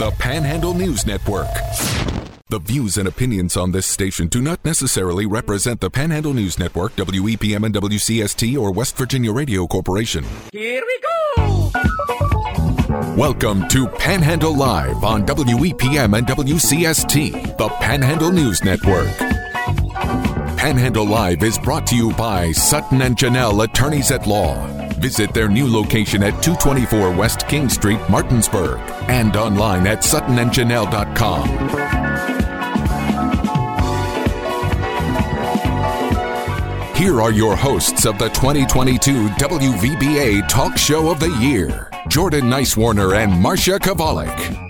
the Panhandle News Network. The views and opinions on this station do not necessarily represent the Panhandle News Network, WEPM and WCST, or West Virginia Radio Corporation. Here we go! Welcome to Panhandle Live on WEPM and WCST, the Panhandle News Network. Panhandle Live is brought to you by Sutton and Janelle Attorneys at Law. Visit their new location at 224 West King Street, Martinsburg, and online at suttonandjanelle.com. Here are your hosts of the 2022 WVBA Talk Show of the Year Jordan Nicewarner and Marsha Chwalik.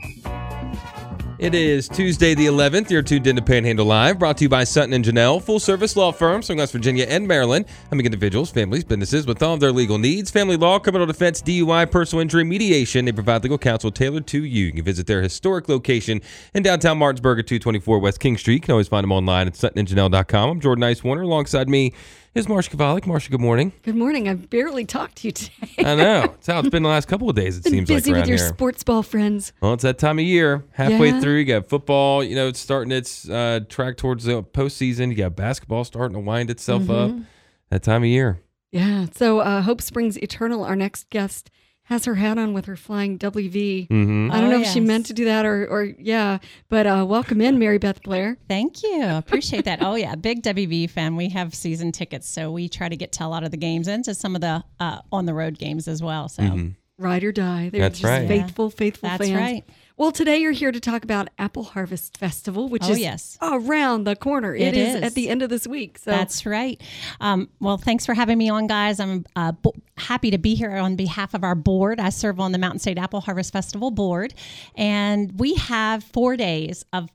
It is Tuesday the 11th. You're tuned into Panhandle Live, brought to you by Sutton and Janelle, full service law firm serving West Virginia and Maryland, helping individuals, families, businesses with all of their legal needs, family law, criminal defense, DUI, personal injury, mediation. They provide legal counsel tailored to you. You can visit their historic location in downtown Martinsburg at 224 West King Street. You can always find them online at suttonandjanelle.com. I'm Jordan Nicewarner. Alongside me is Marsha Chwalik. Marsha, good morning. Good morning. I've barely talked to you today. I know. It's how it's been the last couple of days, it Been seems busy like around with your here. sports ball friends. Well, it's that time of year. Halfway Yeah. through, you got football. You know, it's starting its uh, track towards the postseason. You got basketball starting to wind itself up. Mm-hmm. That time of year. Yeah. So uh, Hope Springs Eternal, our next guest, has her hat on with her flying WV. Mm-hmm. I don't Oh, know if she meant to do that or, or yeah, but uh, welcome in, Mary Beth Blair. Thank you. Appreciate that. Oh, yeah. Big WV fan. We have season tickets. So we try to get to a lot of the games and to some of the uh, on the road games as well. So Ride or die. They're That's just right. faithful, faithful That's fans. right. Well, today you're here to talk about Apple Harvest Festival, which Oh, is yes. around the corner. It is, is. at the end of this week. So that's right. Um, well, thanks for having me on, guys. I'm uh, bo- happy to be here on behalf of our board. I serve on the Mountain State Apple Harvest Festival board, and we have four days of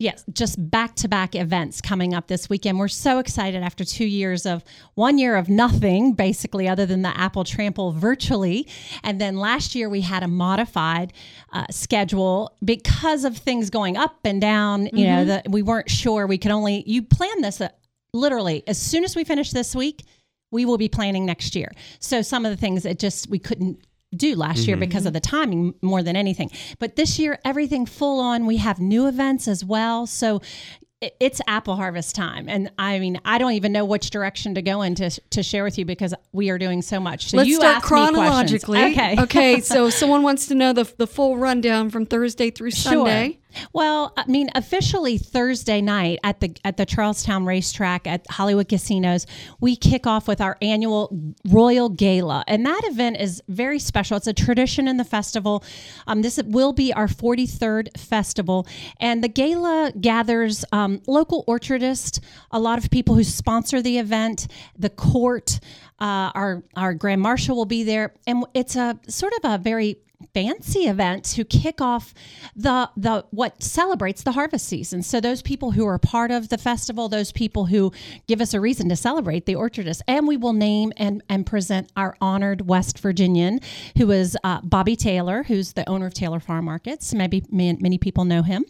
Yes, just back to back events coming up this weekend. We're so excited after two years of one year of nothing, basically, other than the Apple Trample virtually. And then last year we had a modified uh, schedule because of things going up and down. You know, that we weren't sure. We could only, you plan this uh, literally as soon as we finish this week, we will be planning next year. So some of the things that just we couldn't do last year mm-hmm. because of the timing more than anything. But this year, everything full on. We have new events as well. So it's apple harvest time. And I mean, I don't even know which direction to go in to, to share with you because we are doing so much. So Let's you start ask me questions. chronologically. Okay. okay. So someone wants to know the the full rundown from Thursday through Sunday. Well, I mean, officially Thursday night at the at the Charles Town Racetrack at Hollywood Casinos, we kick off with our annual Royal Gala, and that event is very special. It's a tradition in the festival. Um, this will be our 43rd festival, and the gala gathers um, local orchardists, a lot of people who sponsor the event, the court. Uh, our our grand marshal will be there, and it's a sort of a very fancy event to kick off the the what celebrates the harvest season. So those people who are part of the festival, those people who give us a reason to celebrate the orchardists, and we will name and and present our honored West Virginian, who is uh, Bobby Taylor, who's the owner of Taylor Farm Markets. Maybe man, many people know him.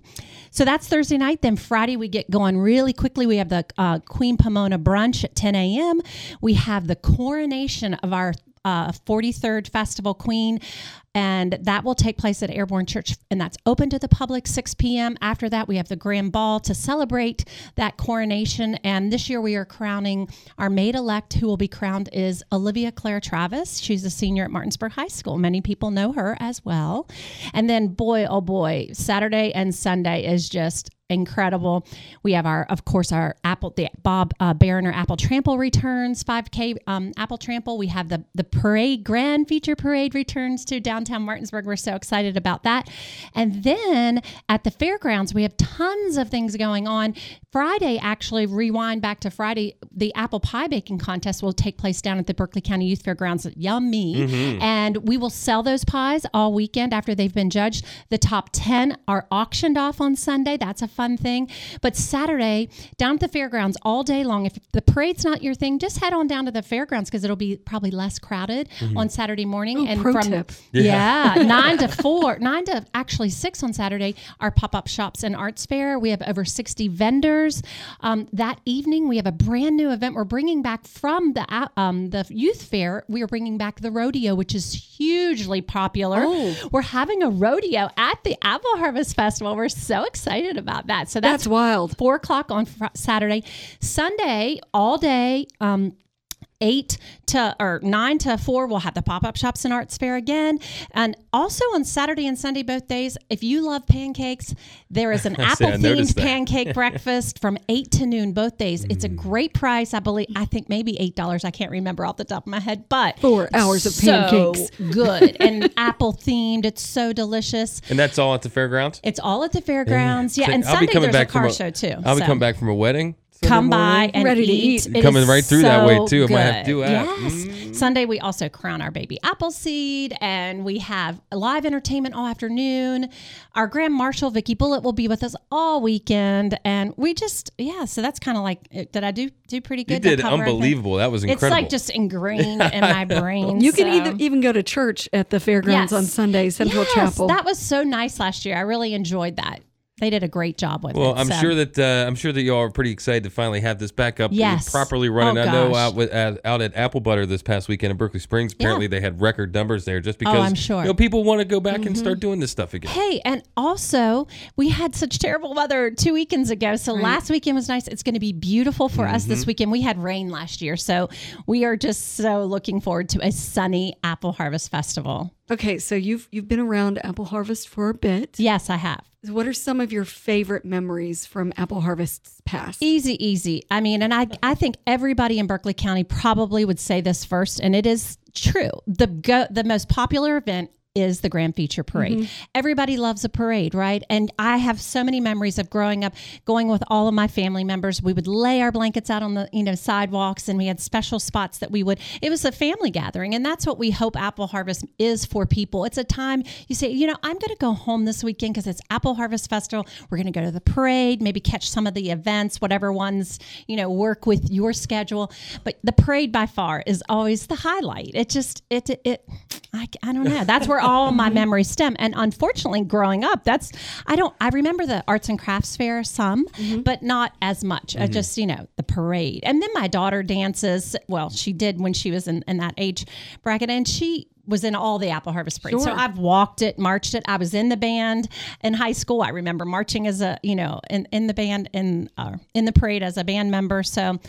So that's Thursday night. Then Friday we get going really quickly. We have the uh, Queen Pomona brunch at 10 a.m. We have the coronation of our uh, 43rd Festival Queen, and that will take place at Airborne Church, and that's open to the public 6 p.m. After that, we have the grand ball to celebrate that coronation. And this year, we are crowning our maid elect, who will be crowned is Olivia Claire Travis. She's a senior at Martinsburg High School. Many people know her as well. And then, boy, oh boy, Saturday and Sunday is just incredible. We have our, of course, our Apple, the Bob uh, Barroner Apple Trample returns, 5K um, Apple Trample. We have the the parade, grand feature parade returns to downtown Martinsburg. We're so excited about that. And then at the fairgrounds, we have tons of things going on. Friday, actually, rewind back to Friday, the apple pie baking contest will take place down at the Berkeley County Youth Fairgrounds. Yummy. And we will sell those pies all weekend after they've been judged. The top 10 are auctioned off on Sunday. That's a fun fun thing. But Saturday, down at the fairgrounds all day long. If the parade's not your thing, just head on down to the fairgrounds because it'll be probably less crowded on Saturday morning. and pro from tip. yeah, nine to four, nine to actually six on Saturday. Our pop up shops and arts fair. We have over sixty vendors. Um, that evening, we have a brand new event. We're bringing back from the um, the youth fair. We are bringing back the rodeo, which is hugely popular. Oh. We're having a rodeo at the Apple Harvest Festival. We're so excited about that. So that's, That's wild. four o'clock on fr- Saturday, Sunday all day. Um, eight to or nine to four we'll have the pop-up shops and arts fair again. And also on saturday and sunday both days if you love pancakes there is an apple themed pancake breakfast from eight to noon both days. It's a Mm. great price. I believe i think maybe eight dollars. I can't remember off the top of my head but Four hours of so pancakes. good. And apple themed it's so delicious. And that's all at the fairgrounds. it's all at the fairgrounds. Yeah, So and I'll be sunday coming there's a back from car a- show too I'll be coming back from a wedding. Sunday come by and Ready to eat. eat. It Coming is right through that way, so too. I might have to do good. that. Yes. Mm. Sunday we also crown our baby Appleseed, and we have live entertainment all afternoon. Our Grand Marshal Vicky Bullet will be with us all weekend, and we just yeah. So that's kind of like uh, did I do do pretty good? Did I did cover everything? unbelievable. That was incredible. It's incredible. like just ingrained in my brain. You can so- either even go to church at the fairgrounds on Sunday, Central Yes, Chapel. That was so nice last year. I really enjoyed that. They did a great job with Well, it. Well, I'm so. sure that uh, I'm sure that y'all are pretty excited to finally have this back up and Yes. properly running. Oh, I know out with uh, out at Apple Butter this past weekend in Berkeley Springs, apparently they had record numbers there just because Oh, I'm sure. Mm-hmm. you know, people want to go back and start doing this stuff again. Hey, and also we had such terrible weather two weekends ago. So last weekend was nice. It's going to be beautiful for us Mm-hmm. this weekend. We had rain last year, so we are just so looking forward to a sunny Apple Harvest Festival. okay, so you've you've been around Apple Harvest for a bit. Yes, I have. What are some of your favorite memories from Apple Harvest's past? Easy, easy. I mean, and I, I think everybody in Berkeley County probably would say this first, and it is true. The go, the most popular event is the Grand Feature Parade. Mm-hmm. Everybody loves a parade, right? And I have so many memories of growing up, going with all of my family members. We would lay our blankets out on the you know sidewalks, and we had special spots that we would. It was a family gathering, and that's what we hope Apple Harvest is for people. It's a time you say, you know, I'm going to go home this weekend because it's Apple Harvest Festival. We're going to go to the parade, maybe catch some of the events, whatever ones you know work with your schedule. But the parade by far is always the highlight. It just it it. I, I don't know. That's where all my memories stem. And unfortunately, growing up, that's I don't. I remember the arts and crafts fair some, but not as much. I just you know the parade. And then my daughter dances. Well, she did when she was in, in that age bracket, and she was in all the Apple Harvest parades. So I've walked it, marched it. I was in the band in high school. I remember marching as a you know in in the band in uh, in the parade as a band member. So.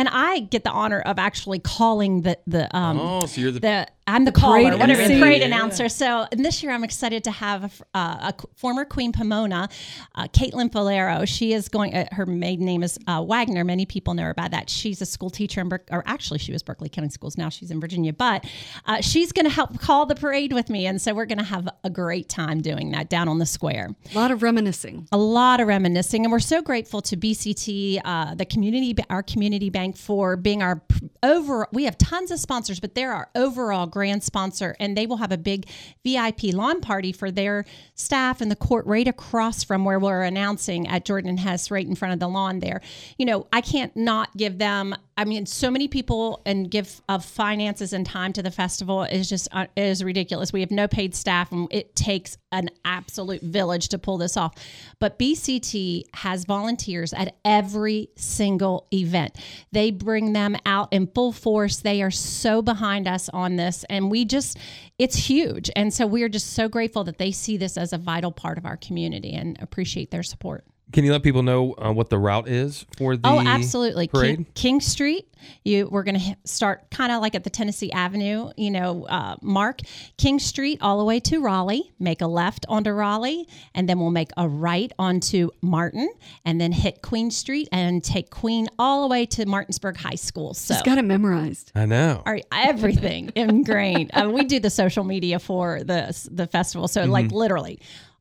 And I get the honor of actually calling the the um, Oh, so you're the, the I'm the, caller, parade whatever, MC. the parade announcer. So and this year I'm excited to have a, f- uh, a former Queen Pomona, uh, Caitlin Valero. She is going. Uh, her maiden name is uh, Wagner. Many people know her by that. She's a school teacher in, Ber- or actually she was Berkeley County Schools. Now she's in Virginia, but uh, she's going to help call the parade with me, and so we're going to have a great time doing that down on the square a lot of reminiscing. a lot of reminiscing and we're so grateful to bct uh, the community our community bank for being our p- over we have tons of sponsors but they're our overall grand sponsor and they will have a big vip lawn party for their staff in the court right across from where we're announcing at jordan and hess right in front of the lawn there. You know i can't not give them i mean so many people and give of finances and time to the festival is just uh, is ridiculous we have no paid staff and it takes an absolute village to pull this off. But BCT has volunteers at every single event. They bring them out in full force. They are so behind us on this, and we just, it's huge. And so we are just so grateful that they see this as a vital part of our community and appreciate their support. Can you let people know uh, what the route is for the Oh, absolutely. parade? King, King Street. You, we're going to start kind of like at the Tennessee Avenue, you know, uh, mark King Street all the way to Raleigh. Make a left onto Raleigh, and then we'll make a right onto Martin, and then hit Queen Street and take Queen all the way to Martinsburg High School. So. Just got it memorized. I know. All right, everything ingrained. Uh, we do the social media for the the festival, so Mm-hmm. like literally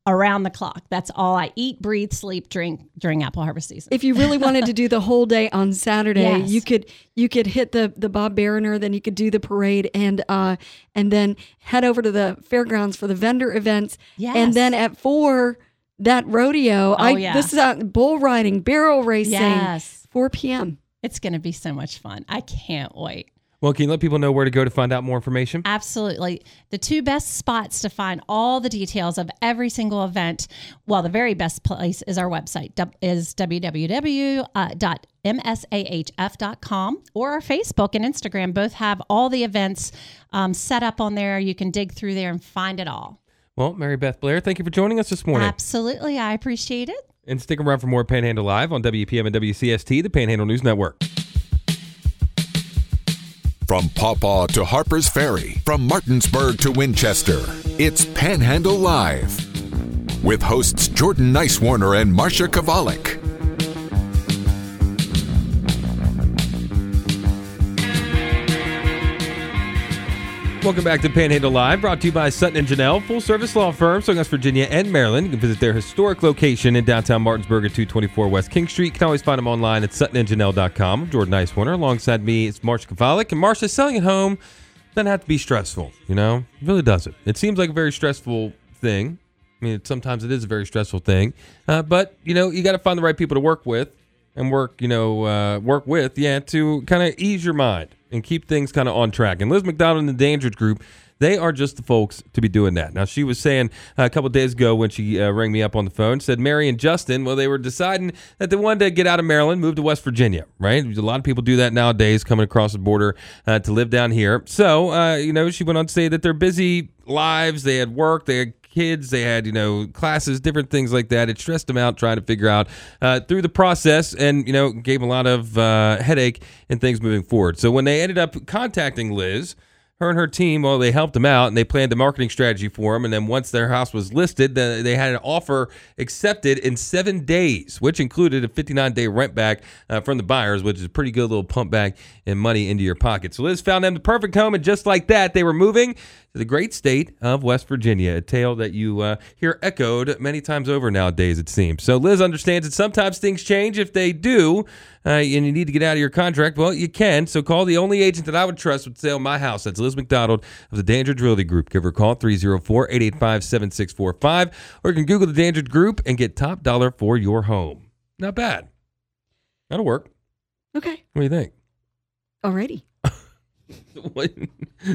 around the clock. That's all I eat, breathe, sleep, drink during apple harvest season. If you really wanted to do the whole day on Saturday, Yes. you could you could hit the the Bob Bariner, then you could do the parade and uh and then head over to the fairgrounds for the vendor events. Yes. And then at four that rodeo. I yeah. this is uh, bull riding, barrel racing. Yes. 4 p.m. It's going to be so much fun. I can't wait. Well, can you let people know where to go to find out more information? Absolutely. The two best spots to find all the details of every single event, well, the very best place is our website, is www.msahf.com or our Facebook and Instagram. Both have all the events um, set up on there. You can dig through there and find it all. Well, Mary Beth Blair, thank you for joining us this morning. Absolutely. I appreciate it. And stick around for more Panhandle Live on WPM and WCST, the Panhandle News Network. From Pawpaw to Harper's Ferry, from Martinsburg to Winchester, it's Panhandle Live. With hosts Jordan Nicewarner and Marsha Chwalik. Welcome back to Panhandle Live, brought to you by Sutton and Janelle, full service law firm serving us Virginia and Maryland. You can visit their historic location in downtown Martinsburg at 224 West King Street. You can always find them online at suttonandjanelle.com. Jordan Nicewarner. Alongside me, it's Marsha Chwalik. And Marsha, selling at home doesn't have to be stressful, you know? It really doesn't. It seems like a very stressful thing. I mean, sometimes it is a very stressful thing. Uh, but, you know, you got to find the right people to work with and work, you know, uh, work with, yeah, to kind of ease your mind and keep things kind of on track. And Liz McDonald and the Dandridge Group, they are just the folks to be doing that. Now, she was saying a couple days ago when she uh, rang me up on the phone, said Mary and Justin, well, they were deciding that they wanted to get out of Maryland, move to West Virginia, right? A lot of people do that nowadays, coming across the border uh, to live down here. So, uh, you know, she went on to say that they're busy lives, they had work, they had kids they had you know classes different things like that it stressed them out trying to figure out uh, through the process and you know gave a lot of uh, headache and things moving forward so when they ended up contacting liz her and her team, well, they helped them out and they planned a marketing strategy for them. And then once their house was listed, the, they had an offer accepted in seven days, which included a 59 day rent back uh, from the buyers, which is a pretty good little pump back in money into your pocket. So Liz found them the perfect home. And just like that, they were moving the great state of West Virginia, a tale that you uh, hear echoed many times over nowadays, it seems. So Liz understands that sometimes things change. If they do, uh, and you need to get out of your contract, well, you can. So call the only agent that I would trust would sell my house. That's Liz McDonald of the Dandridge Realty Group. Give her a call, 304 885 7645, or you can Google the Dandridge Group and get top dollar for your home. Not bad. That'll work. Okay. What do you think? Alrighty. What-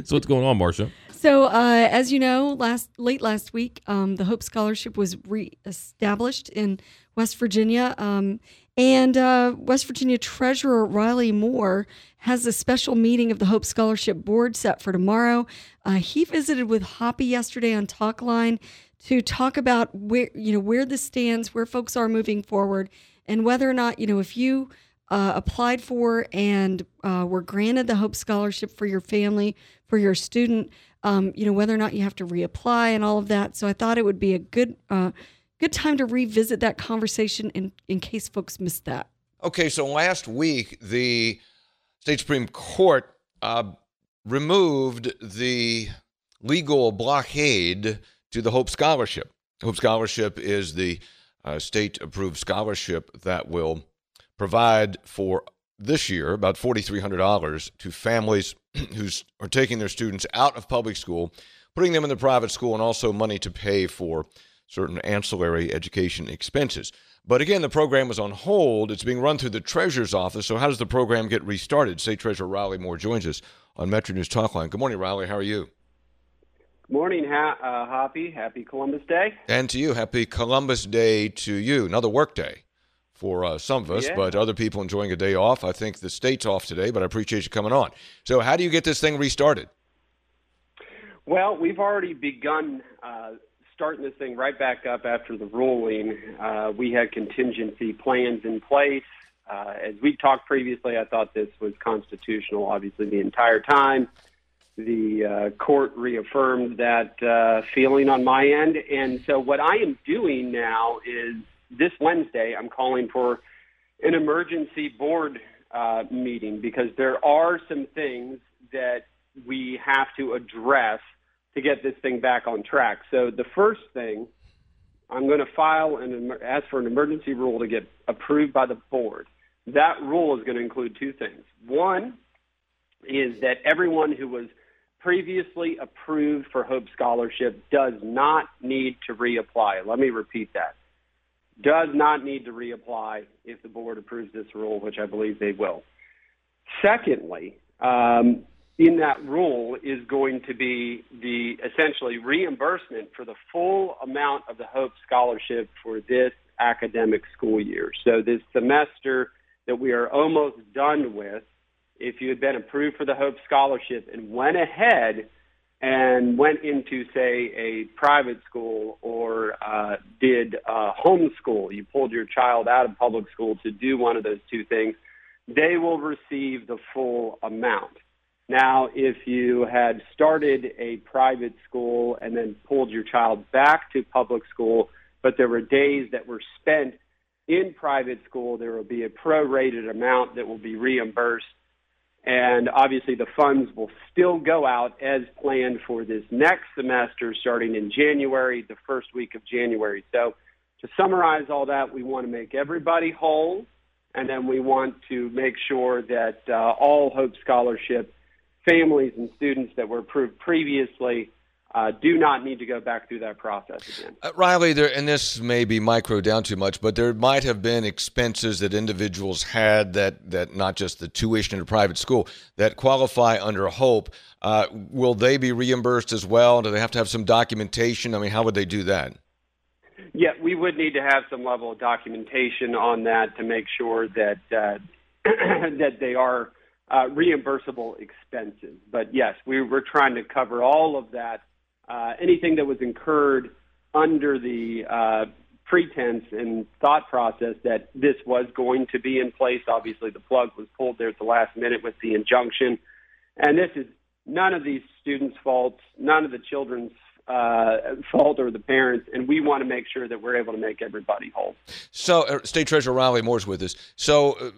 so what's going on, Marsha? So, uh, as you know, last late last week, um, the Hope Scholarship was reestablished in West Virginia, um, and uh, West Virginia Treasurer Riley Moore has a special meeting of the Hope Scholarship Board set for tomorrow. Uh, he visited with Hoppy yesterday on Talkline to talk about where you know where this stands, where folks are moving forward, and whether or not you know if you uh, applied for and uh, were granted the Hope Scholarship for your family, for your student, um, you know, whether or not you have to reapply and all of that. So I thought it would be a good, uh, good time to revisit that conversation in, in case folks missed that. Okay, so last week the state supreme court uh, removed the legal blockade to the Hope Scholarship. Hope Scholarship is the uh, state-approved scholarship that will provide for this year about $4,300 to families who are taking their students out of public school, putting them in the private school, and also money to pay for certain ancillary education expenses. But again, the program was on hold. It's being run through the Treasurer's office. So, how does the program get restarted? State Treasurer Riley Moore joins us on Metro News Talkline. Good morning, Riley. How are you? Good Morning, ha- uh, Hoppy. Happy Columbus Day. And to you, happy Columbus Day to you. Another work day for uh, some of us, Yeah. but other people enjoying a day off. I think the state's off today, but I appreciate you coming on. So, how do you get this thing restarted? Well, we've already begun uh, starting this thing right back up after the ruling. Uh, we had contingency plans in place. Uh, as we talked previously, I thought this was constitutional, obviously, the entire time. The uh, court reaffirmed that uh, feeling on my end. And so, what I am doing now is this Wednesday, I'm calling for an emergency board uh, meeting because there are some things that we have to address to get this thing back on track. So the first thing, I'm going to file and ask for an emergency rule to get approved by the board. That rule is going to include two things. One is that everyone who was previously approved for Hope Scholarship does not need to reapply. Let me repeat that. Does not need to reapply if the board approves this rule, which I believe they will. Secondly, um, in that rule is going to be the essentially reimbursement for the full amount of the Hope Scholarship for this academic school year. So this semester that we are almost done with, if you had been approved for the Hope Scholarship and went ahead and went into, say, a private school or uh, did uh, homeschool, you pulled your child out of public school to do one of those two things, they will receive the full amount. Now, if you had started a private school and then pulled your child back to public school, but there were days that were spent in private school, there will be a prorated amount that will be reimbursed. And obviously, the funds will still go out as planned for this next semester starting in January, the first week of January. So, to summarize all that, we want to make everybody whole, and then we want to make sure that uh, all Hope Scholarship families and students that were approved previously uh, do not need to go back through that process again. Uh, Riley, there, and this may be micro down too much, but there might have been expenses that individuals had that, that not just the tuition in a private school that qualify under Hope. Uh, will they be reimbursed as well? Do they have to have some documentation? I mean, how would they do that? Yeah, we would need to have some level of documentation on that to make sure that uh, that they are uh, reimbursable expenses. But yes, we were trying to cover all of that anything that was incurred under the uh, pretense and thought process that this was going to be in place. Obviously, the plug was pulled there at the last minute with the injunction. And this is none of these students' faults, none of the children's uh, fault or the parents, and we want to make sure that we're able to make everybody whole. So, uh, State Treasurer Riley Moore's with us. So, uh,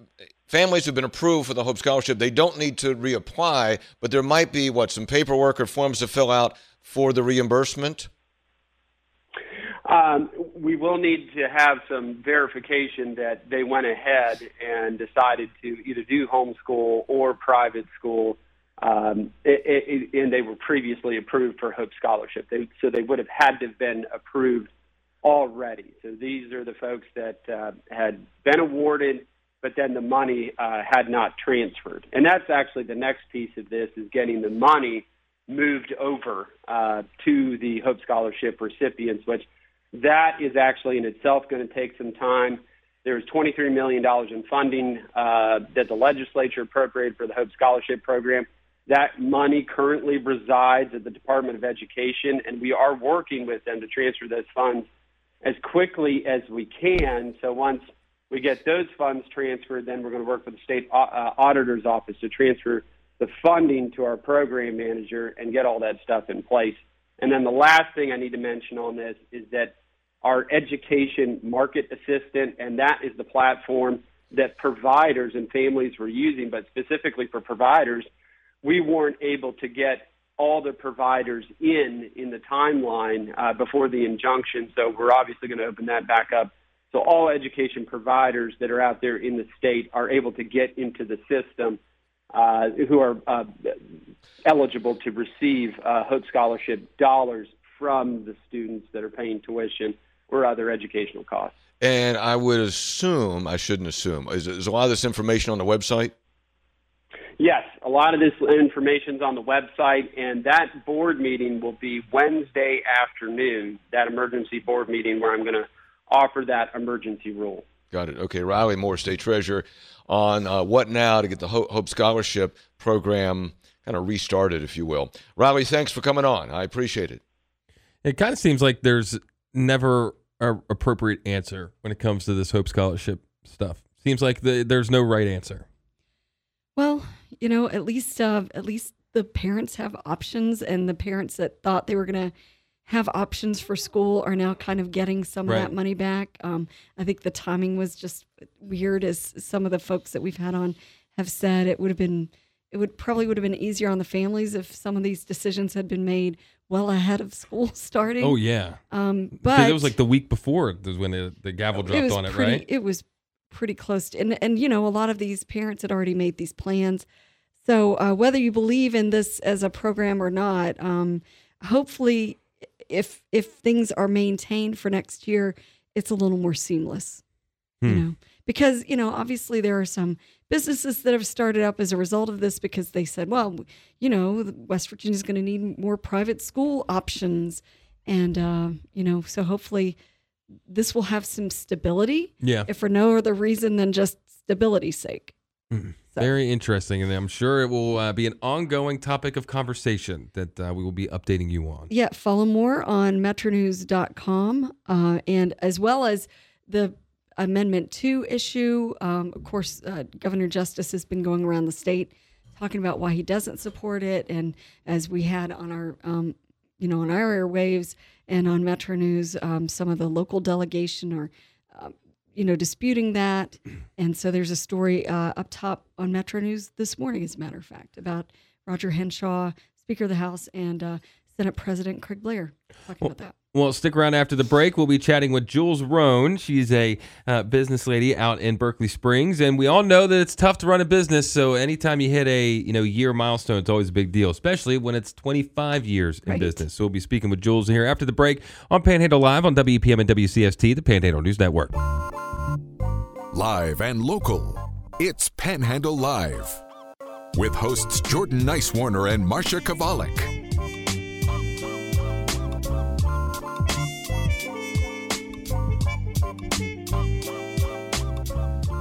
families who've been approved for the Hope Scholarship, they don't need to reapply, but there might be what some paperwork or forms to fill out for the reimbursement? Um, we will need to have some verification that they went ahead and decided to either do homeschool or private school, um, it, it, and they were previously approved for Hope Scholarship. They, so they would have had to have been approved already. So these are the folks that uh, had been awarded, but then the money uh, had not transferred. And that's actually the next piece of this is getting the money moved over uh, to the Hope Scholarship recipients, which that is actually in itself going to take some time. There's $23 million in funding uh, that the legislature appropriated for the Hope Scholarship Program. That money currently resides at the Department of Education, and we are working with them to transfer those funds as quickly as we can. So once we get those funds transferred, then we're going to work with the state uh, auditor's office to transfer the funding to our program manager and get all that stuff in place. And then the last thing I need to mention on this is that our education market assistant, and that is the platform that providers and families were using, but specifically for providers, we weren't able to get all the providers in in the timeline uh, before the injunction. So we're obviously going to open that back up. So all education providers that are out there in the state are able to get into the system uh, who are uh, eligible to receive uh, Hope Scholarship dollars from the students that are paying tuition or other educational costs. And I would assume, I shouldn't assume, is, is a lot of this information on the website? Yes, a lot of this information is on the website, and that board meeting will be Wednesday afternoon, that emergency board meeting where I'm going to offer that emergency rule. Got it. Okay, Riley Moore, State Treasurer on uh, what now to get the Hope Scholarship program kind of restarted, if you will. Riley, thanks for coming on. I appreciate it. It kind of seems like there's never a appropriate answer when it comes to this Hope Scholarship stuff. Seems like the, there's no right answer. Well, you know, at least uh, at least the parents have options, and the parents that thought they were going to have options for school are now kind of getting some right. of that money back. Um, I think the timing was just weird, as some of the folks that we've had on have said. It would have been, it would probably would have been easier on the families if some of these decisions had been made well ahead of school starting. Oh yeah, um, but it was like the week before when the, the gavel dropped on it, pretty, right? It was pretty close, to, and and you know a lot of these parents had already made these plans. So uh, whether you believe in this as a program or not, um, hopefully if if things are maintained for next year, it's a little more seamless. You Hmm. know, because you know, obviously there are some businesses that have started up as a result of this because they said, well, you know, West Virginia is going to need more private school options, and uh, you know, so hopefully this will have some stability, Yeah. if for no other reason than just stability's sake. Mhm. So- Very interesting. And I'm sure it will uh, be an ongoing topic of conversation that uh, we will be updating you on. Yeah, follow more on metronews.com uh, and as well as the Amendment 2 issue. Um, of course, uh, Governor Justice has been going around the state talking about why he doesn't support it. And as we had on our, um, you know, on our airwaves and on Metro News, um, some of the local delegation are, um, you know, disputing that. And so there's a story uh, up top on Metro News this morning, as a matter of fact, about Roger Hanshaw, Speaker of the House, and uh, Senate President Craig Blair talking about that. Well, stick around after the break. We'll be chatting with Jules Rone. She's a uh, business lady out in Berkeley Springs, and we all know that it's tough to run a business. So anytime you hit a you know year milestone, it's always a big deal, especially when it's 25 years in Right. business. So we'll be speaking with Jules here after the break on Panhandle Live on WPM and WCST, the Panhandle News Network. Live and local. It's Panhandle Live. With hosts Jordan Nicewarner and Marsha Chwalik.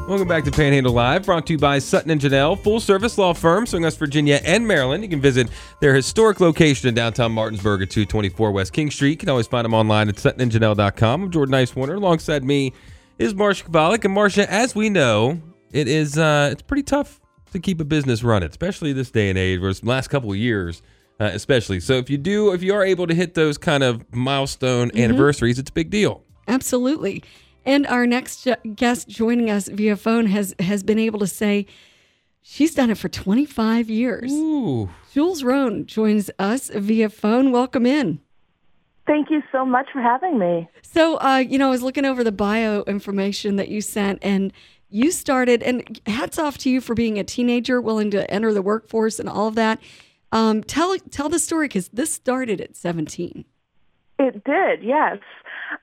Welcome back to Panhandle Live, brought to you by Sutton and Janelle, full service law firm serving West Virginia and Maryland. You can visit their historic location in downtown Martinsburg at 224 West King Street. You can always find them online at suttonandjanelle.com. I'm Jordan Nicewarner. Alongside me is Marsha Chwalik. And Marsha, as we know, it is uh, it's pretty tough to keep a business running, especially this day and age, or last couple of years, uh, especially. So if you do, if you are able to hit those kind of milestone anniversaries, it's a big deal. Absolutely. And our next guest joining us via phone has has been able to say she's done it for 25 years. Ooh. Jules Rone joins us via phone. Welcome in. Thank you so much for having me. So, uh, you know, I was looking over the bio information that you sent, and you started, and hats off to you for being a teenager, willing to enter the workforce and all of that. Um, tell tell the story because this started at 17. It did, yes.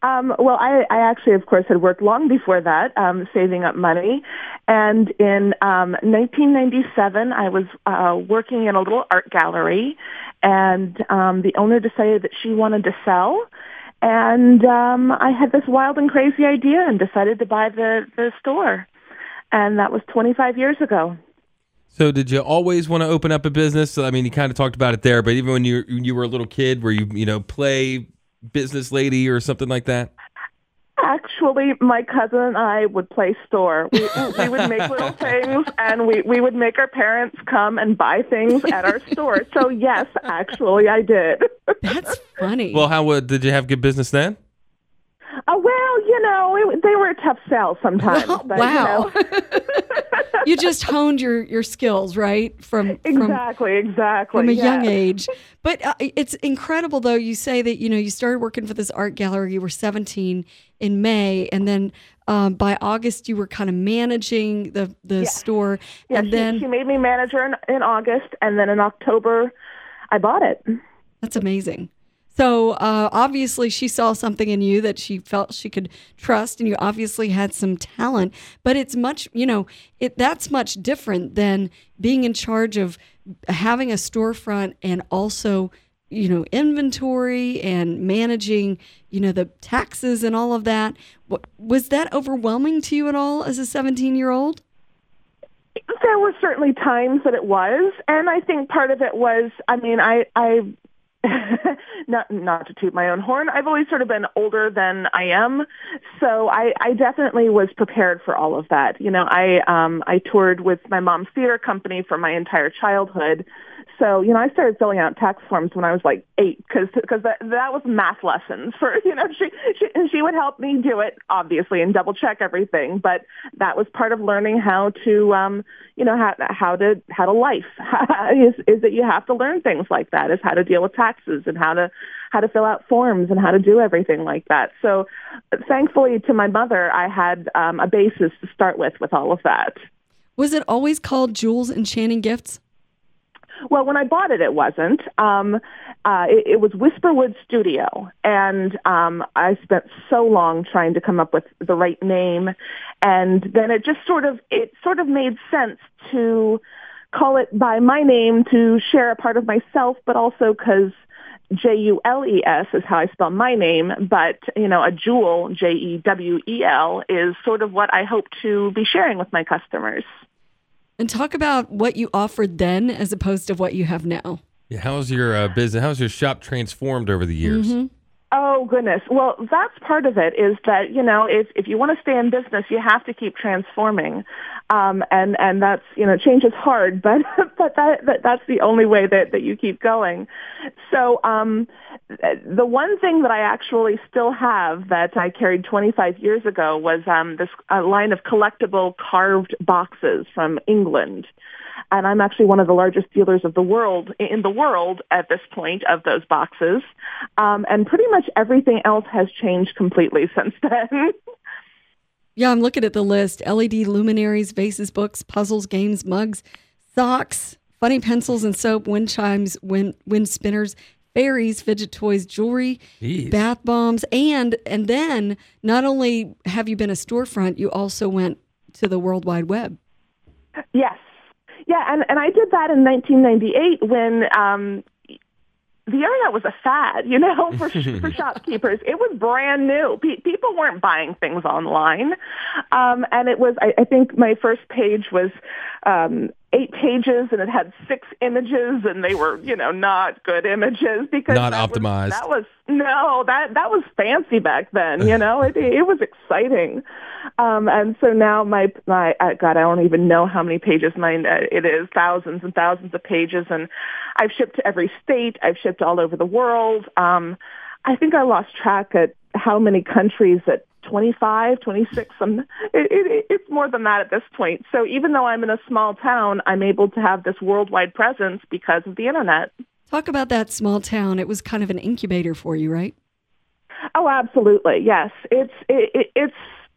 Um, well, I, I actually, of course, had worked long before that, um, saving up money. And in um, 1997, I was uh, working in a little art gallery, and um, the owner decided that she wanted to sell. And um, I had this wild and crazy idea and decided to buy the, the store. And that was 25 years ago. So, did you always want to open up a business? I mean, you kind of talked about it there, but even when you when you were a little kid, were you you know play business lady or something like that? Actually, my cousin and I would play store. We, we would make little things, and we, we would make our parents come and buy things at our store. So yes, actually, I did. That's funny. Well, how would did you have good business then? Uh, well, you know, it, they were a tough sell sometimes. Well, but, wow. You know. you just honed your your skills, right? From from exactly, exactly. from a yes. young age. But uh, it's incredible, though. You say that you know you started working for this art gallery. You were 17 in May, and then um, by August you were kind of managing the the store, Yeah, and she, then she made me manager in, in August, and then in October, I bought it. that's amazing. So uh, obviously she saw something in you that she felt she could trust, and you obviously had some talent. But it's much, you know, it that's much different than being in charge of having a storefront and also, you know, inventory and managing, you know, the taxes and all of that. Wa- Was that overwhelming to you at all as a 17 year old? There were certainly times that it was, and I think part of it was, I mean, I, I, not not to toot my own horn, I've always sort of been older than I am, so I, I definitely was prepared for all of that. You know, I, um, I toured with my mom's theater company for my entire childhood, so you know, I started filling out tax forms when I was like eight, because because that that was math lessons for you know she she she would help me do it obviously and double check everything, but that was part of learning how to um you know how how to how to life is is that you have to learn things like that is how to deal with taxes and how to how to fill out forms and how to do everything like that. So thankfully to my mother, I had um, a basis to start with with all of that. Was it always called Jules Enchanting Gifts? Well, when I bought it, it wasn't. Um, uh, it, it was Whisperwood Studio, and um, I spent so long trying to come up with the right name, and then it just sort of it sort of made sense to call it by my name to share a part of myself, but also because J U L E S is how I spell my name, but you know, a jewel, J E W E L, is sort of what I hope to be sharing with my customers. And talk about what you offered then as opposed to what you have now. Yeah, how's your uh, business? How's your shop transformed over the years? Mm-hmm. Oh goodness. Well, that's part of it is that, you know, if, if you want to stay in business, you have to keep transforming. Um, and, and that's, you know, change is hard, but, but that, that, that's the only way that, that you keep going. So, um, the one thing that I actually still have that I carried 25 years ago was, um, this uh, line of collectible carved boxes from England and I'm actually one of the largest dealers of the world in the world at this point of those boxes. Um, and pretty much everything else has changed completely since then. yeah, I'm looking at the list: LED luminaries, vases, books, puzzles, games, mugs, socks, funny pencils and soap, wind chimes, wind wind spinners. Fairies, fidget toys, jewelry, Jeez. bath bombs, and and then not only have you been a storefront, you also went to the World Wide Web. Yes, yeah, and, and I did that in 1998 when um, the internet was a fad, you know, for, for shopkeepers. It was brand new. Pe- people weren't buying things online. Um, and it was, I, I think my first page was um, eight pages and it had six images and they were, you know, not good images because Not that optimized. Was, that was no, that that was fancy back then. You know, it it was exciting. Um, and so now my my uh, God, I don't even know how many pages mine uh, it is. Thousands and thousands of pages, and I've shipped to every state. I've shipped all over the world. Um, I think I lost track at how many countries at 25, 26. Um, it, it, it's more than that at this point. So even though I'm in a small town, I'm able to have this worldwide presence because of the internet. Talk about that small town. It was kind of an incubator for you, right? Oh, absolutely. Yes, it's it, it, it's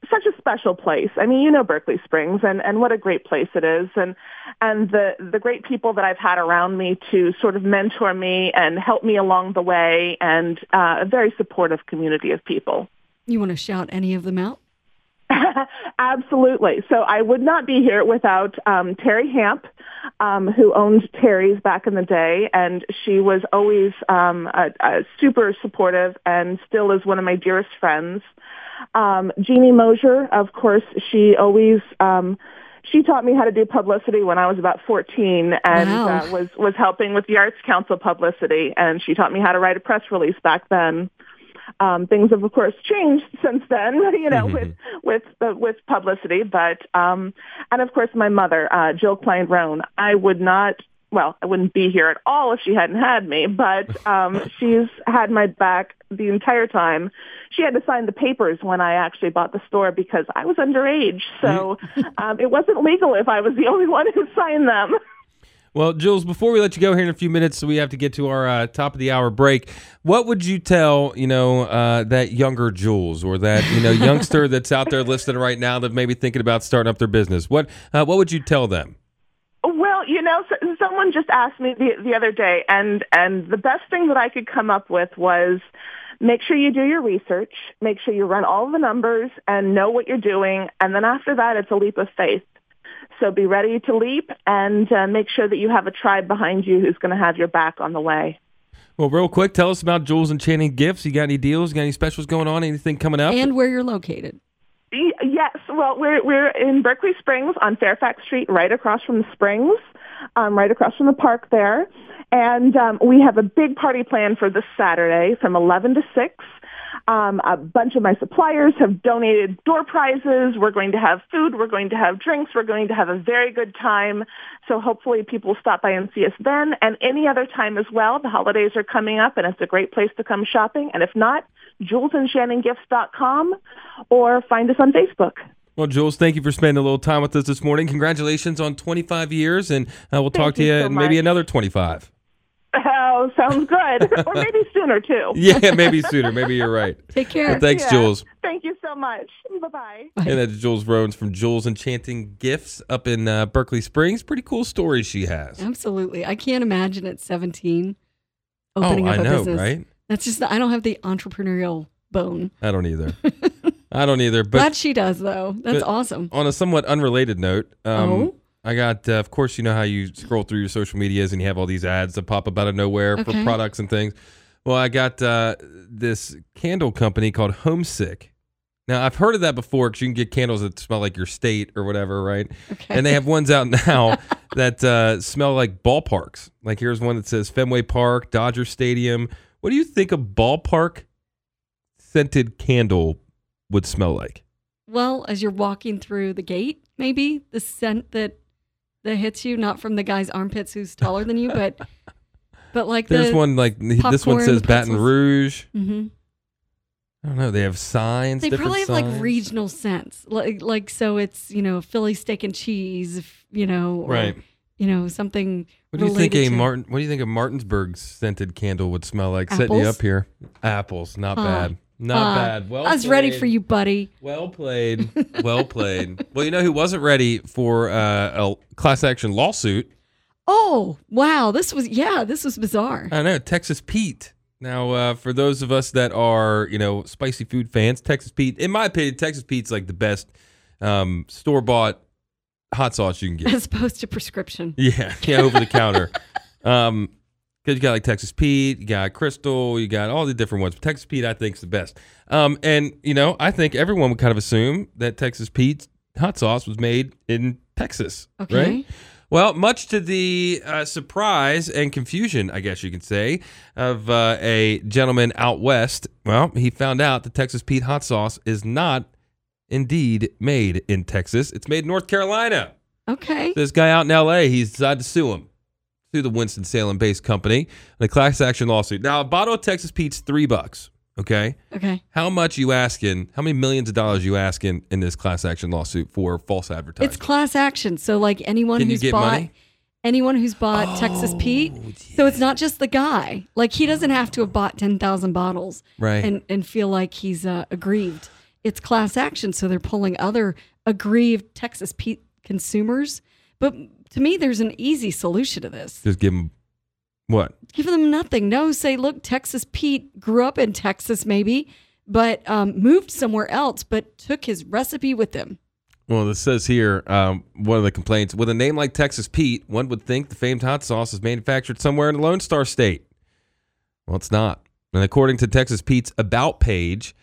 such a special place. I mean, you know Berkeley Springs, and and what a great place it is, and and the the great people that I've had around me to sort of mentor me and help me along the way, and uh, a very supportive community of people. You want to shout any of them out? Absolutely. So I would not be here without um, Terry Hamp, um, who owned Terry's back in the day, and she was always um, a, a super supportive and still is one of my dearest friends. Um, Jeannie Mosier, of course, she always um, she taught me how to do publicity when I was about 14 and Wow. uh, was was helping with the Arts Council publicity, and she taught me how to write a press release back then. Um, things have, of course, changed since then, you know, with with the, with publicity. But um, and of course, my mother, uh, Jill Klein Rone. I would not. Well, I wouldn't be here at all if she hadn't had me. But um, she's had my back the entire time. She had to sign the papers when I actually bought the store because I was underage, so um, it wasn't legal if I was the only one who signed them. Well, Jules, before we let you go here in a few minutes, so we have to get to our uh, top of the hour break. What would you tell, you know, uh, that younger Jules or that you know youngster that's out there listening right now that may be thinking about starting up their business? What uh, what would you tell them? Well, you know, so, someone just asked me the, the other day, and and the best thing that I could come up with was make sure you do your research, make sure you run all the numbers and know what you're doing, and then after that, it's a leap of faith. So be ready to leap and uh, make sure that you have a tribe behind you who's going to have your back on the way. Well, real quick, tell us about Jules Enchanting Gifts. You got any deals? You got any specials going on? Anything coming up? And where you're located. Yes, well, we're we're in Berkeley Springs on Fairfax Street, right across from the Springs, um, right across from the park there, and um, we have a big party planned for this Saturday from 11 to 6. Um, a bunch of my suppliers have donated door prizes. We're going to have food. We're going to have drinks. We're going to have a very good time. So hopefully people will stop by and see us then and any other time as well. The holidays are coming up and it's a great place to come shopping. And if not, julesenchantingGifts.com or find us on Facebook. Well, Jules, thank you for spending a little time with us this morning. Congratulations on 25 years, and uh, we'll talk to you you so in maybe another 25. Oh, sounds good. or maybe sooner too. Yeah, maybe sooner. Maybe you're right. Take care. Well, thanks, Yeah. Jules. Thank you so much. much. Bye bye. And that's Jules Rones from Jules Enchanting Gifts up in uh, Berkeley Springs. Pretty cool stories she has. Absolutely. I can't imagine at 17 Oh, opening up I a know, business. right? That's just, I don't have the entrepreneurial bone. I don't either. I don't either. But Glad she does, though. That's but- awesome. on a somewhat unrelated note, um, Oh? I got, uh, of course, you know how you scroll through your social medias and you have all these ads that pop up out of nowhere for products and things. Well, I got uh, this candle company called Homesick. Now, I've heard of that before because you can get candles that smell like your state or whatever, right? Okay. And they have ones out now that uh, smell like ballparks. Like here's one that says Fenway Park, Dodger Stadium. What do you think a ballpark scented candle would smell like? Well, as you're walking through the gate, maybe the scent that that hits you, not from the guy's armpits who's taller than you, but but like There's the, one like this one says Baton. Rouge. hmm I don't know. They have signs. They probably have like regional scents, like like so it's you know Philly steak and cheese, you know, or, Right. You know something. What do you think a Martin? What do you think a Martinsburg scented candle would smell like? Setting you up here. Apples, not Ah. bad. Not Ah, bad. Well, I was ready for you, buddy. Well played. well played. Well, you know who wasn't ready for uh, a class action lawsuit? Oh wow, this was yeah, this was bizarre. I know Texas Pete. Now, uh, for those of us that are you know spicy food fans, Texas Pete, in my opinion, Texas Pete's like the best um, store bought hot sauce you can get. As opposed to prescription. Yeah, yeah, over the counter. Um, because you got like Texas Pete, you got Crystal, you got all the different ones. But Texas Pete, I think, is the best. Um, and you know, I think everyone would kind of assume that Texas Pete's hot sauce was made in Texas, Okay. right? Well, much to the uh, surprise and confusion, I guess you could say, of uh, a gentleman out west. Well, he found out the Texas Pete hot sauce is not indeed made in Texas. It's made in North Carolina Okay. this guy out in L.A. He's decided to sue him, sue the Winston Salem based company in a class action lawsuit. Now, a bottle of Texas Pete's three bucks. Okay, Okay. how much you asking? How many millions of dollars you asking in this class action lawsuit for false advertising? It's class action. So like anyone Can who's bought money? anyone who's bought Texas Pete. So it's not just the guy. Like he doesn't have to have bought 10,000 bottles Right. and and feel like he's uh, aggrieved. It's class action, so they're pulling other aggrieved Texas Pete consumers. But to me there's an easy solution to this. Just give them what? Give them nothing. No, say look, Texas Pete grew up in Texas maybe, but um, moved somewhere else, but took his recipe with him. Well, this says here um, one of the complaints with a name like Texas Pete, one would think the famed hot sauce is manufactured somewhere in the Lone Star State. Well, it's not. And according to Texas Pete's About page,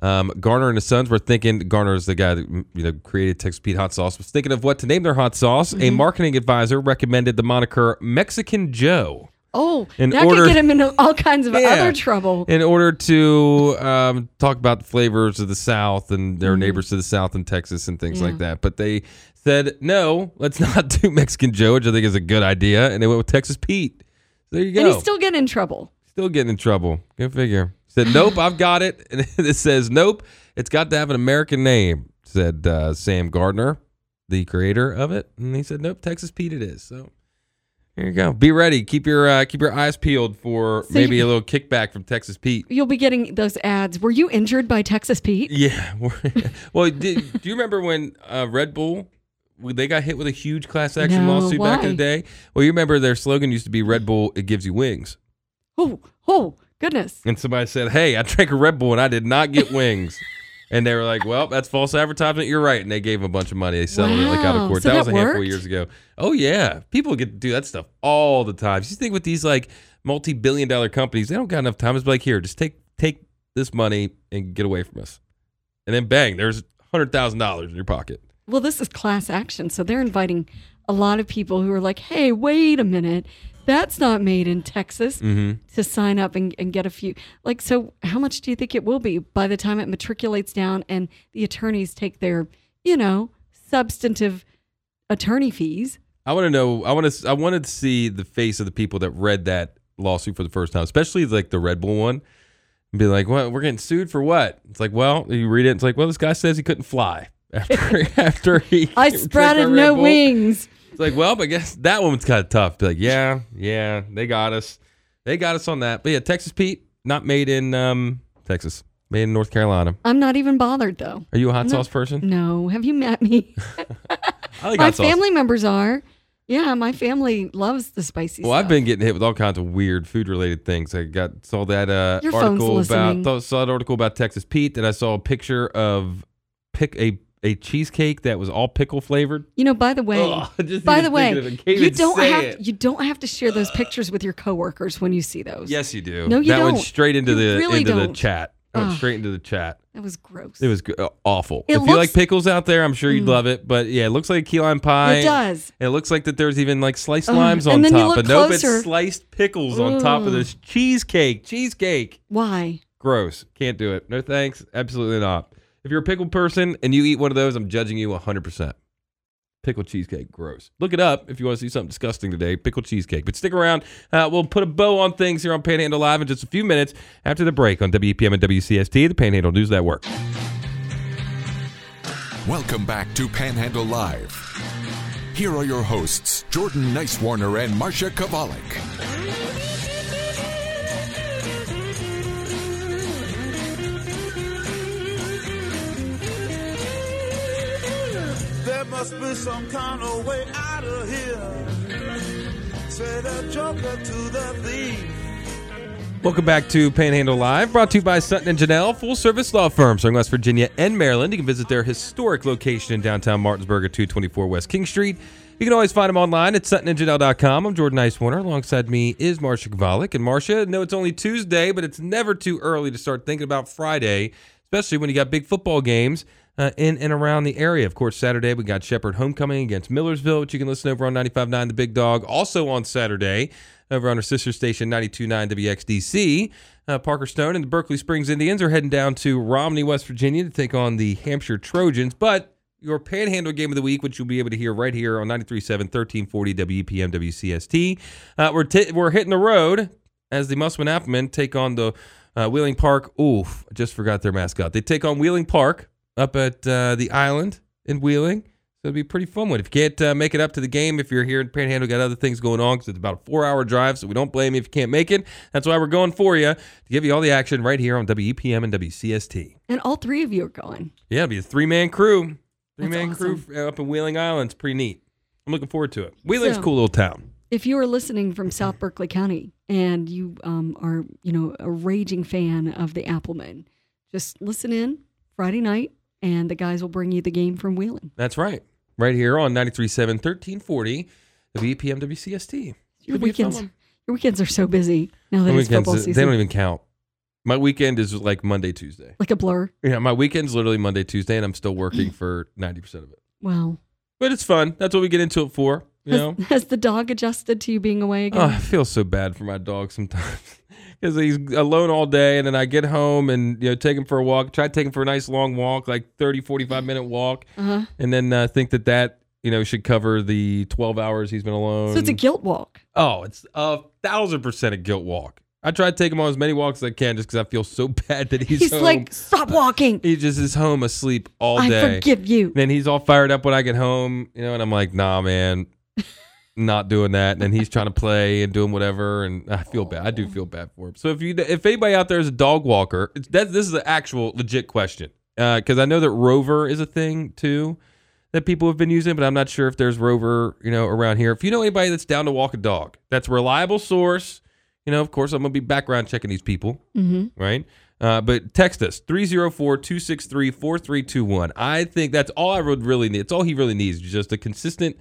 um, Garner and his sons were thinking. Garner is the guy that you know created Texas Pete hot sauce. Was thinking of what to name their hot sauce. A marketing advisor recommended the moniker Mexican Joe Oh, In that order- could get him into all kinds of Yeah. other trouble. in order to um, talk about the flavors of the South and their neighbors to the South in Texas and things like Mm-hmm. That. But they said, no, let's not do Mexican Joe, which I think is a good idea. And they went with Texas Pete. So There you go. And he's still getting in trouble. Still getting in trouble. Go figure. Said, nope, I've got it. And it says, nope, it's got to have an American name, said uh, Sam Garner, the creator of it. And he said, nope, Texas Pete it is. So here you go. Be ready. Keep your uh, keep your eyes peeled for So maybe you- a little kickback from Texas Pete. You'll be getting those ads. Were you injured by Texas Pete? Yeah. well, did, do you remember when uh, Red Bull they got hit with a huge class action No, lawsuit back in the day? Well, you remember their slogan used to be Red Bull, it gives you wings. Oh, oh, goodness. And somebody said, "Hey, I drank a Red Bull and I did not get wings." and they were like, "Well, that's false advertisement. You're right." And they gave him a bunch of money. They settled it like out of court. So that was that a handful of years ago. Oh yeah, people get to do that stuff all the time. You think with these like multi-billion-dollar companies, they don't got enough time. It's like, here, just take take this money and get away from us. And then bang, there's hundred thousand dollars in your pocket. Well, this is class action. So they're inviting a lot of people who are like, hey, wait a minute. That's not made in Texas Mm-hmm. to sign up and, and get a few. Like, so how much do you think it will be by the time it matriculates down and the attorneys take their, you know, substantive attorney fees? I want to know. I want to. I wanted to see the face of the people that read that lawsuit for the first time, especially like the Red Bull one, and be like, "What? We're getting sued for what?" It's like, well, you read it. It's like, well, this guy says he couldn't fly after after he. I sprouted no wings. It's like, well, but I guess that one's kind of tough. Be like, yeah, yeah, they got us. They got us on that. But yeah, Texas Pete, not made in um, Texas. Made in North Carolina. I'm not even bothered though. Are you a hot No. sauce person? No, have you met me? Like my family members are. Yeah, my family loves the spicy stuff. Well, stuff. I've been getting hit with all kinds of weird food related things. I got saw that uh, Your article about saw an article about Texas Pete, and I saw a picture of pick a a cheesecake that was all pickle flavored. You know, by the way, Ugh, by the way, it, you don't have it. you don't have to share those pictures with your coworkers when you see those. Yes, you do. No, you don't. that went straight into You the really into the don't. chat. That went Ugh. straight into the chat. That was gross. It was uh, awful. It if you like pickles out there, I'm sure you'd Mm. love it. But yeah, it looks like a key lime pie. It does. And it looks like that there's even like sliced Ugh, limes on top. But nope, it's sliced pickles on top of this cheesecake. Cheesecake. Why? Gross. Can't do it. No thanks. Absolutely not. If you're a pickle person and you eat one of those, I'm judging you 100%. Pickle cheesecake, gross. Look it up if you want to see something disgusting today. Pickle cheesecake. But stick around. Uh, we'll put a bow on things here on Panhandle Live in just a few minutes after the break on WEPM and WCST, the Panhandle News Network. Welcome back to Panhandle Live. Here are your hosts, Jordan Nicewarner and Marsha Chwalik. Some kind of way out of here. Say the joker to the thief. Welcome back to Panhandle Live, brought to you by Sutton and Janelle, full service law firm serving West Virginia and Maryland. You can visit their historic location in downtown Martinsburg at 224 West King Street. You can always find them online at suttonandjanelle.com. I'm Jordan Nicewarner. Alongside me is Marsha Chwalik. And Marsha, know it's only Tuesday, but it's never too early to start thinking about Friday, especially when you got big football games uh, in and around the area. Of course, Saturday we got Shepherd homecoming against Millersville, which you can listen over on 95.9 The Big Dog. Also on Saturday, over on our sister station 92.9 WXDC, uh, Parker Stone and the Berkeley Springs Indians are heading down to Romney, West Virginia to take on the Hampshire Trojans. But your Panhandle game of the week, which you'll be able to hear right here on 93.7, 1340 WEPM WCST. Uh, we're, t- we're hitting the road as the Musselman Applemen take on the uh, Wheeling Park. Oof, I just forgot their mascot. They take on Wheeling Park up at uh, the island in Wheeling. So it'll be a pretty fun one. If you can't uh, make it up to the game, if you're here in Panhandle, got other things going on because it's about a four hour drive. So we don't blame you if you can't make it. That's why we're going for you to give you all the action right here on WEPM and WCST. And all three of you are going. Yeah, it'll be a three man crew. Three man That's crew up in Wheeling Island. It's pretty neat. I'm looking forward to it. Wheeling's a So- cool little town. If you are listening from South Berkeley County and you um, are, you know, a raging fan of the Appleman, just listen in Friday night, and the guys will bring you the game from Wheeling. That's right. Right here on 93.7, 1340, the VPM WCST. Your Should be a fun weekends, your weekends are so busy now that My it's football season. they don't even count. My weekend is like Monday, Tuesday. like a blur. Yeah, my weekend's literally Monday, Tuesday, and I'm still working for 90% of it. Wow. But it's fun. That's what we get into it for. You Has, know? has the dog adjusted to you being away again? Oh, I feel so bad for my dog sometimes because he's alone all day, and then I get home and you know take him for a walk. Try to take him for a nice long walk, like 30, 45 minute walk, uh-huh. and then uh, think that that you know should cover the twelve hours he's been alone. So it's a guilt walk. oh, it's a thousand percent a guilt walk. I try to take him on as many walks as I can, just because I feel so bad that he's, He's, home. like, stop walking. he just is home asleep all day. I forgive you. Then he's all fired up when I get home, you know, and I'm like, nah, man, not doing that. And then he's trying to play and doing whatever, and I feel bad. I do feel bad for him. So if you, if anybody out there is a dog walker, it's, that this is an actual legit question because I know that Rover is a thing too that people have been using, but I'm not sure if there's Rover, you know, around here. If you know anybody that's down to walk a dog, that's a reliable source. You know, of course, I'm gonna be background checking these people Mm-hmm. right? Uh, but text us 304 263 4321. I think that's all I would really need. It's all he really needs, is just a consistent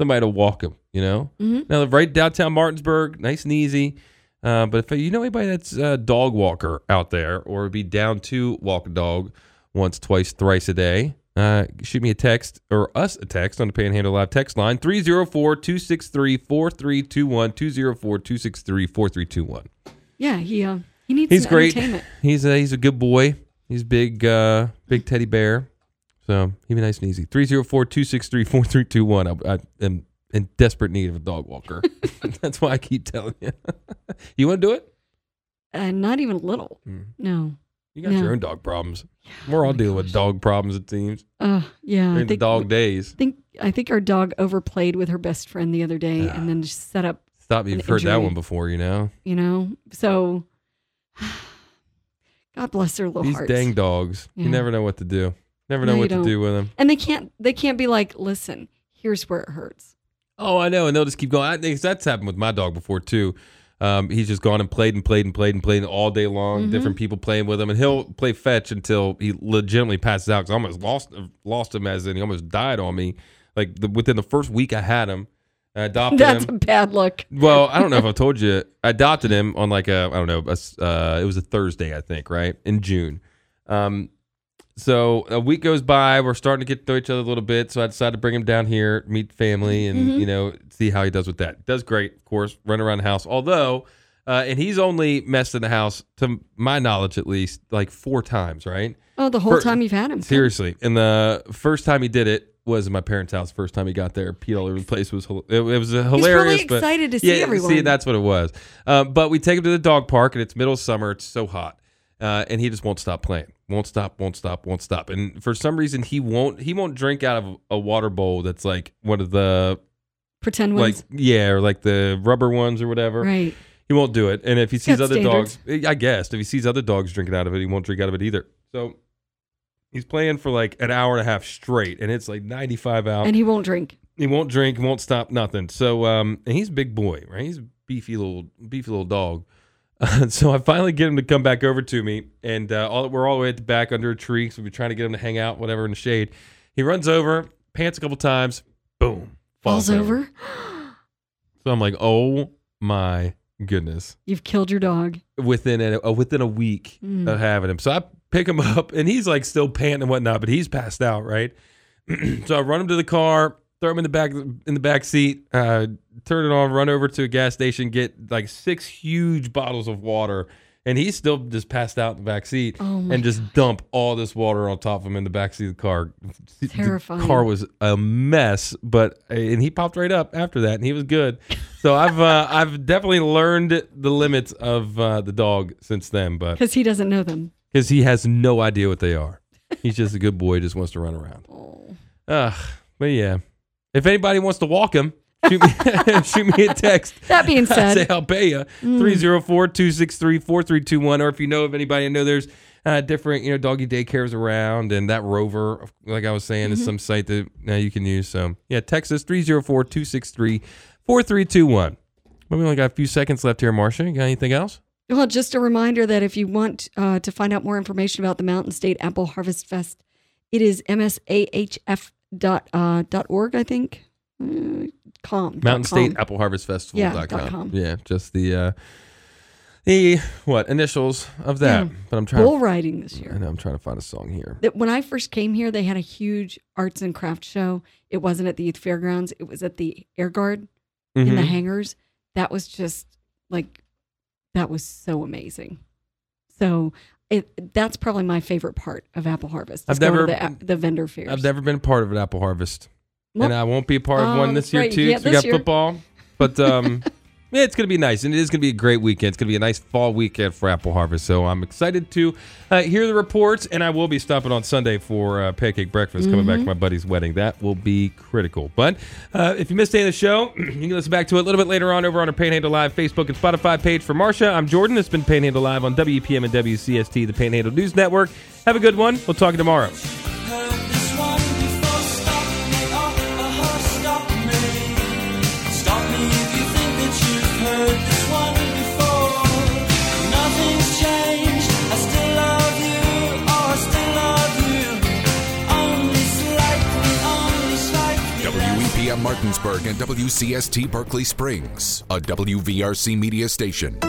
somebody to walk him, you know? Mhm. Now, right downtown Martinsburg, nice and easy. Uh, but if you know anybody that's a dog walker out there or be down to walk a dog once, twice, thrice a day, uh, shoot me a text or us a text on the Panhandle Live text line 304 263 4321. 204 263 4321. Yeah, he uh, he needs He's some great. entertainment. He's a he's a good boy. He's big uh big teddy bear. So he'd be nice and easy. 304-263-4321. I, I am in desperate need of a dog walker. That's why I keep telling you. you want to do it? Uh, not even little. Hmm. No. You got No. your own dog problems. We're all my dealing with dog problems it seems. Uh, yeah. We're in the think, dog days. think I think our dog overplayed with her best friend the other day, and then just set up. Stop, an you've heard that one before, you know? You know, so God bless their little These hearts. dang dogs. You never know what to do. Never know No, you what to don't. do with them. And they can't they can't be like, listen, here's where it hurts. Oh, I know, and they'll just keep going. I think that's happened with my dog before too. Um, he's just gone and played and played and played and played all day long. Mm-hmm. Different people playing with him, and he'll play fetch until he legitimately passes out. Because I almost lost lost him as in he almost died on me. Like the, within the first week I had him, I adopted That's him. a bad look. Well, I don't know if I told you. I adopted him on like a I don't know. A, s- uh, it was a Thursday, I think, right in June. Um, so a week goes by. We're starting to get to know each other a little bit. So I decided to bring him down here, meet family, and Mm-hmm. you know see how he does with that. Does great, of course. Run around the house. Although, uh, and he's only messed in the house, to my knowledge at least, like four times. Right? Oh, the whole time you've had him. Seriously. And the first time he did it was in my parents' house. First time he got there, peed all over the place. It was it, it was a hilarious. but- excited to see yeah, everyone. See, that's what it was. Um, but we take him to the dog park, and it's middle of summer. It's so hot, uh, and he just won't stop playing. Won't stop. Won't stop. Won't stop. And for some reason, he won't. He won't drink out of a water bowl that's like one of the Pretend like ones. yeah, or like the rubber ones or whatever. right. He won't do it. And if he sees got other standards. dogs, I guess if he sees other dogs drinking out of it, he won't drink out of it either. So he's playing for like an hour and a half straight, and it's like 95 out. And he won't drink. he won't drink, won't stop, nothing. So um, and he's a big boy, right? He's a beefy little, beefy little dog. so I finally get him to come back over to me, and uh, all, we're all the way at the back under a tree. So we're trying to get him to hang out, whatever, in the shade. He runs over, pants a couple times, boom, Falls over. So I'm like, oh my goodness You've killed your dog. within a, uh, within a week Mm. of having him. So I pick him up, and he's like still panting and whatnot, but he's passed out, right? so I run him to the car, throw him in the back in the back seat, uh, turn it on, run over to a gas station, get like six huge bottles of water. And he's still just passed out in the back seat, Oh and just dump all this water on top of him in the back seat of the car. Terrifying. The car was a mess, but and he popped right up after that, and he was good. So I've uh, I've definitely learned the limits of uh, the dog since then, but Because he doesn't know them. because he has no idea what they are. He's just a good boy, just wants to run around. Oh. Ugh, but yeah, if anybody wants to walk him, shoot me, shoot me a text. That being I say I'll pay you. 304-263-4321. Or if you know of anybody, I know there's uh, different, you know, doggy daycares around and that Rover, like I was saying, is some site that uh, you can use. So yeah, text us 304-263-4321. Well, we only got a few seconds left here, Marsha. You got anything else? well, just a reminder that if you want uh, to find out more information about the Mountain State Apple Harvest Fest, it is msahf dot uh, dot org, I think. Uh, com. Mountain State com. Apple Harvest Festival. Yeah, dot com. com. Yeah, just the uh, the what initials of that. Yeah. But I'm trying. Bull riding this I year. know I'm trying to find a song here. That when I first came here, they had a huge arts and craft show. It wasn't at the youth fairgrounds. It was at the Air Guard in the Mhm. hangars. That was just like that was so amazing. So it that's probably my favorite part of Apple Harvest. I've is going to never- the, the vendor fair. I've never been a part of an Apple Harvest, and I won't be a part of oh, one this year right. too. Yeah, 'cause we got year. football, but um, yeah, it's gonna be nice, and it is gonna be a great weekend. It's gonna be a nice fall weekend for Apple Harvest. So I'm excited to uh, hear the reports, and I will be stopping on Sunday for uh, pancake breakfast. Coming Mm-hmm. back to my buddy's wedding, that will be critical. But uh, if you missed any of the show, you can listen back to it a little bit later on over on our Panhandle Live Facebook and Spotify page. For Marsha, I'm Jordan. It's been Panhandle Live on WEPM and WCST, the Panhandle News Network. Have a good one. We'll talk to tomorrow. Martinsburg and WCST Berkeley Springs, a WVRC media station.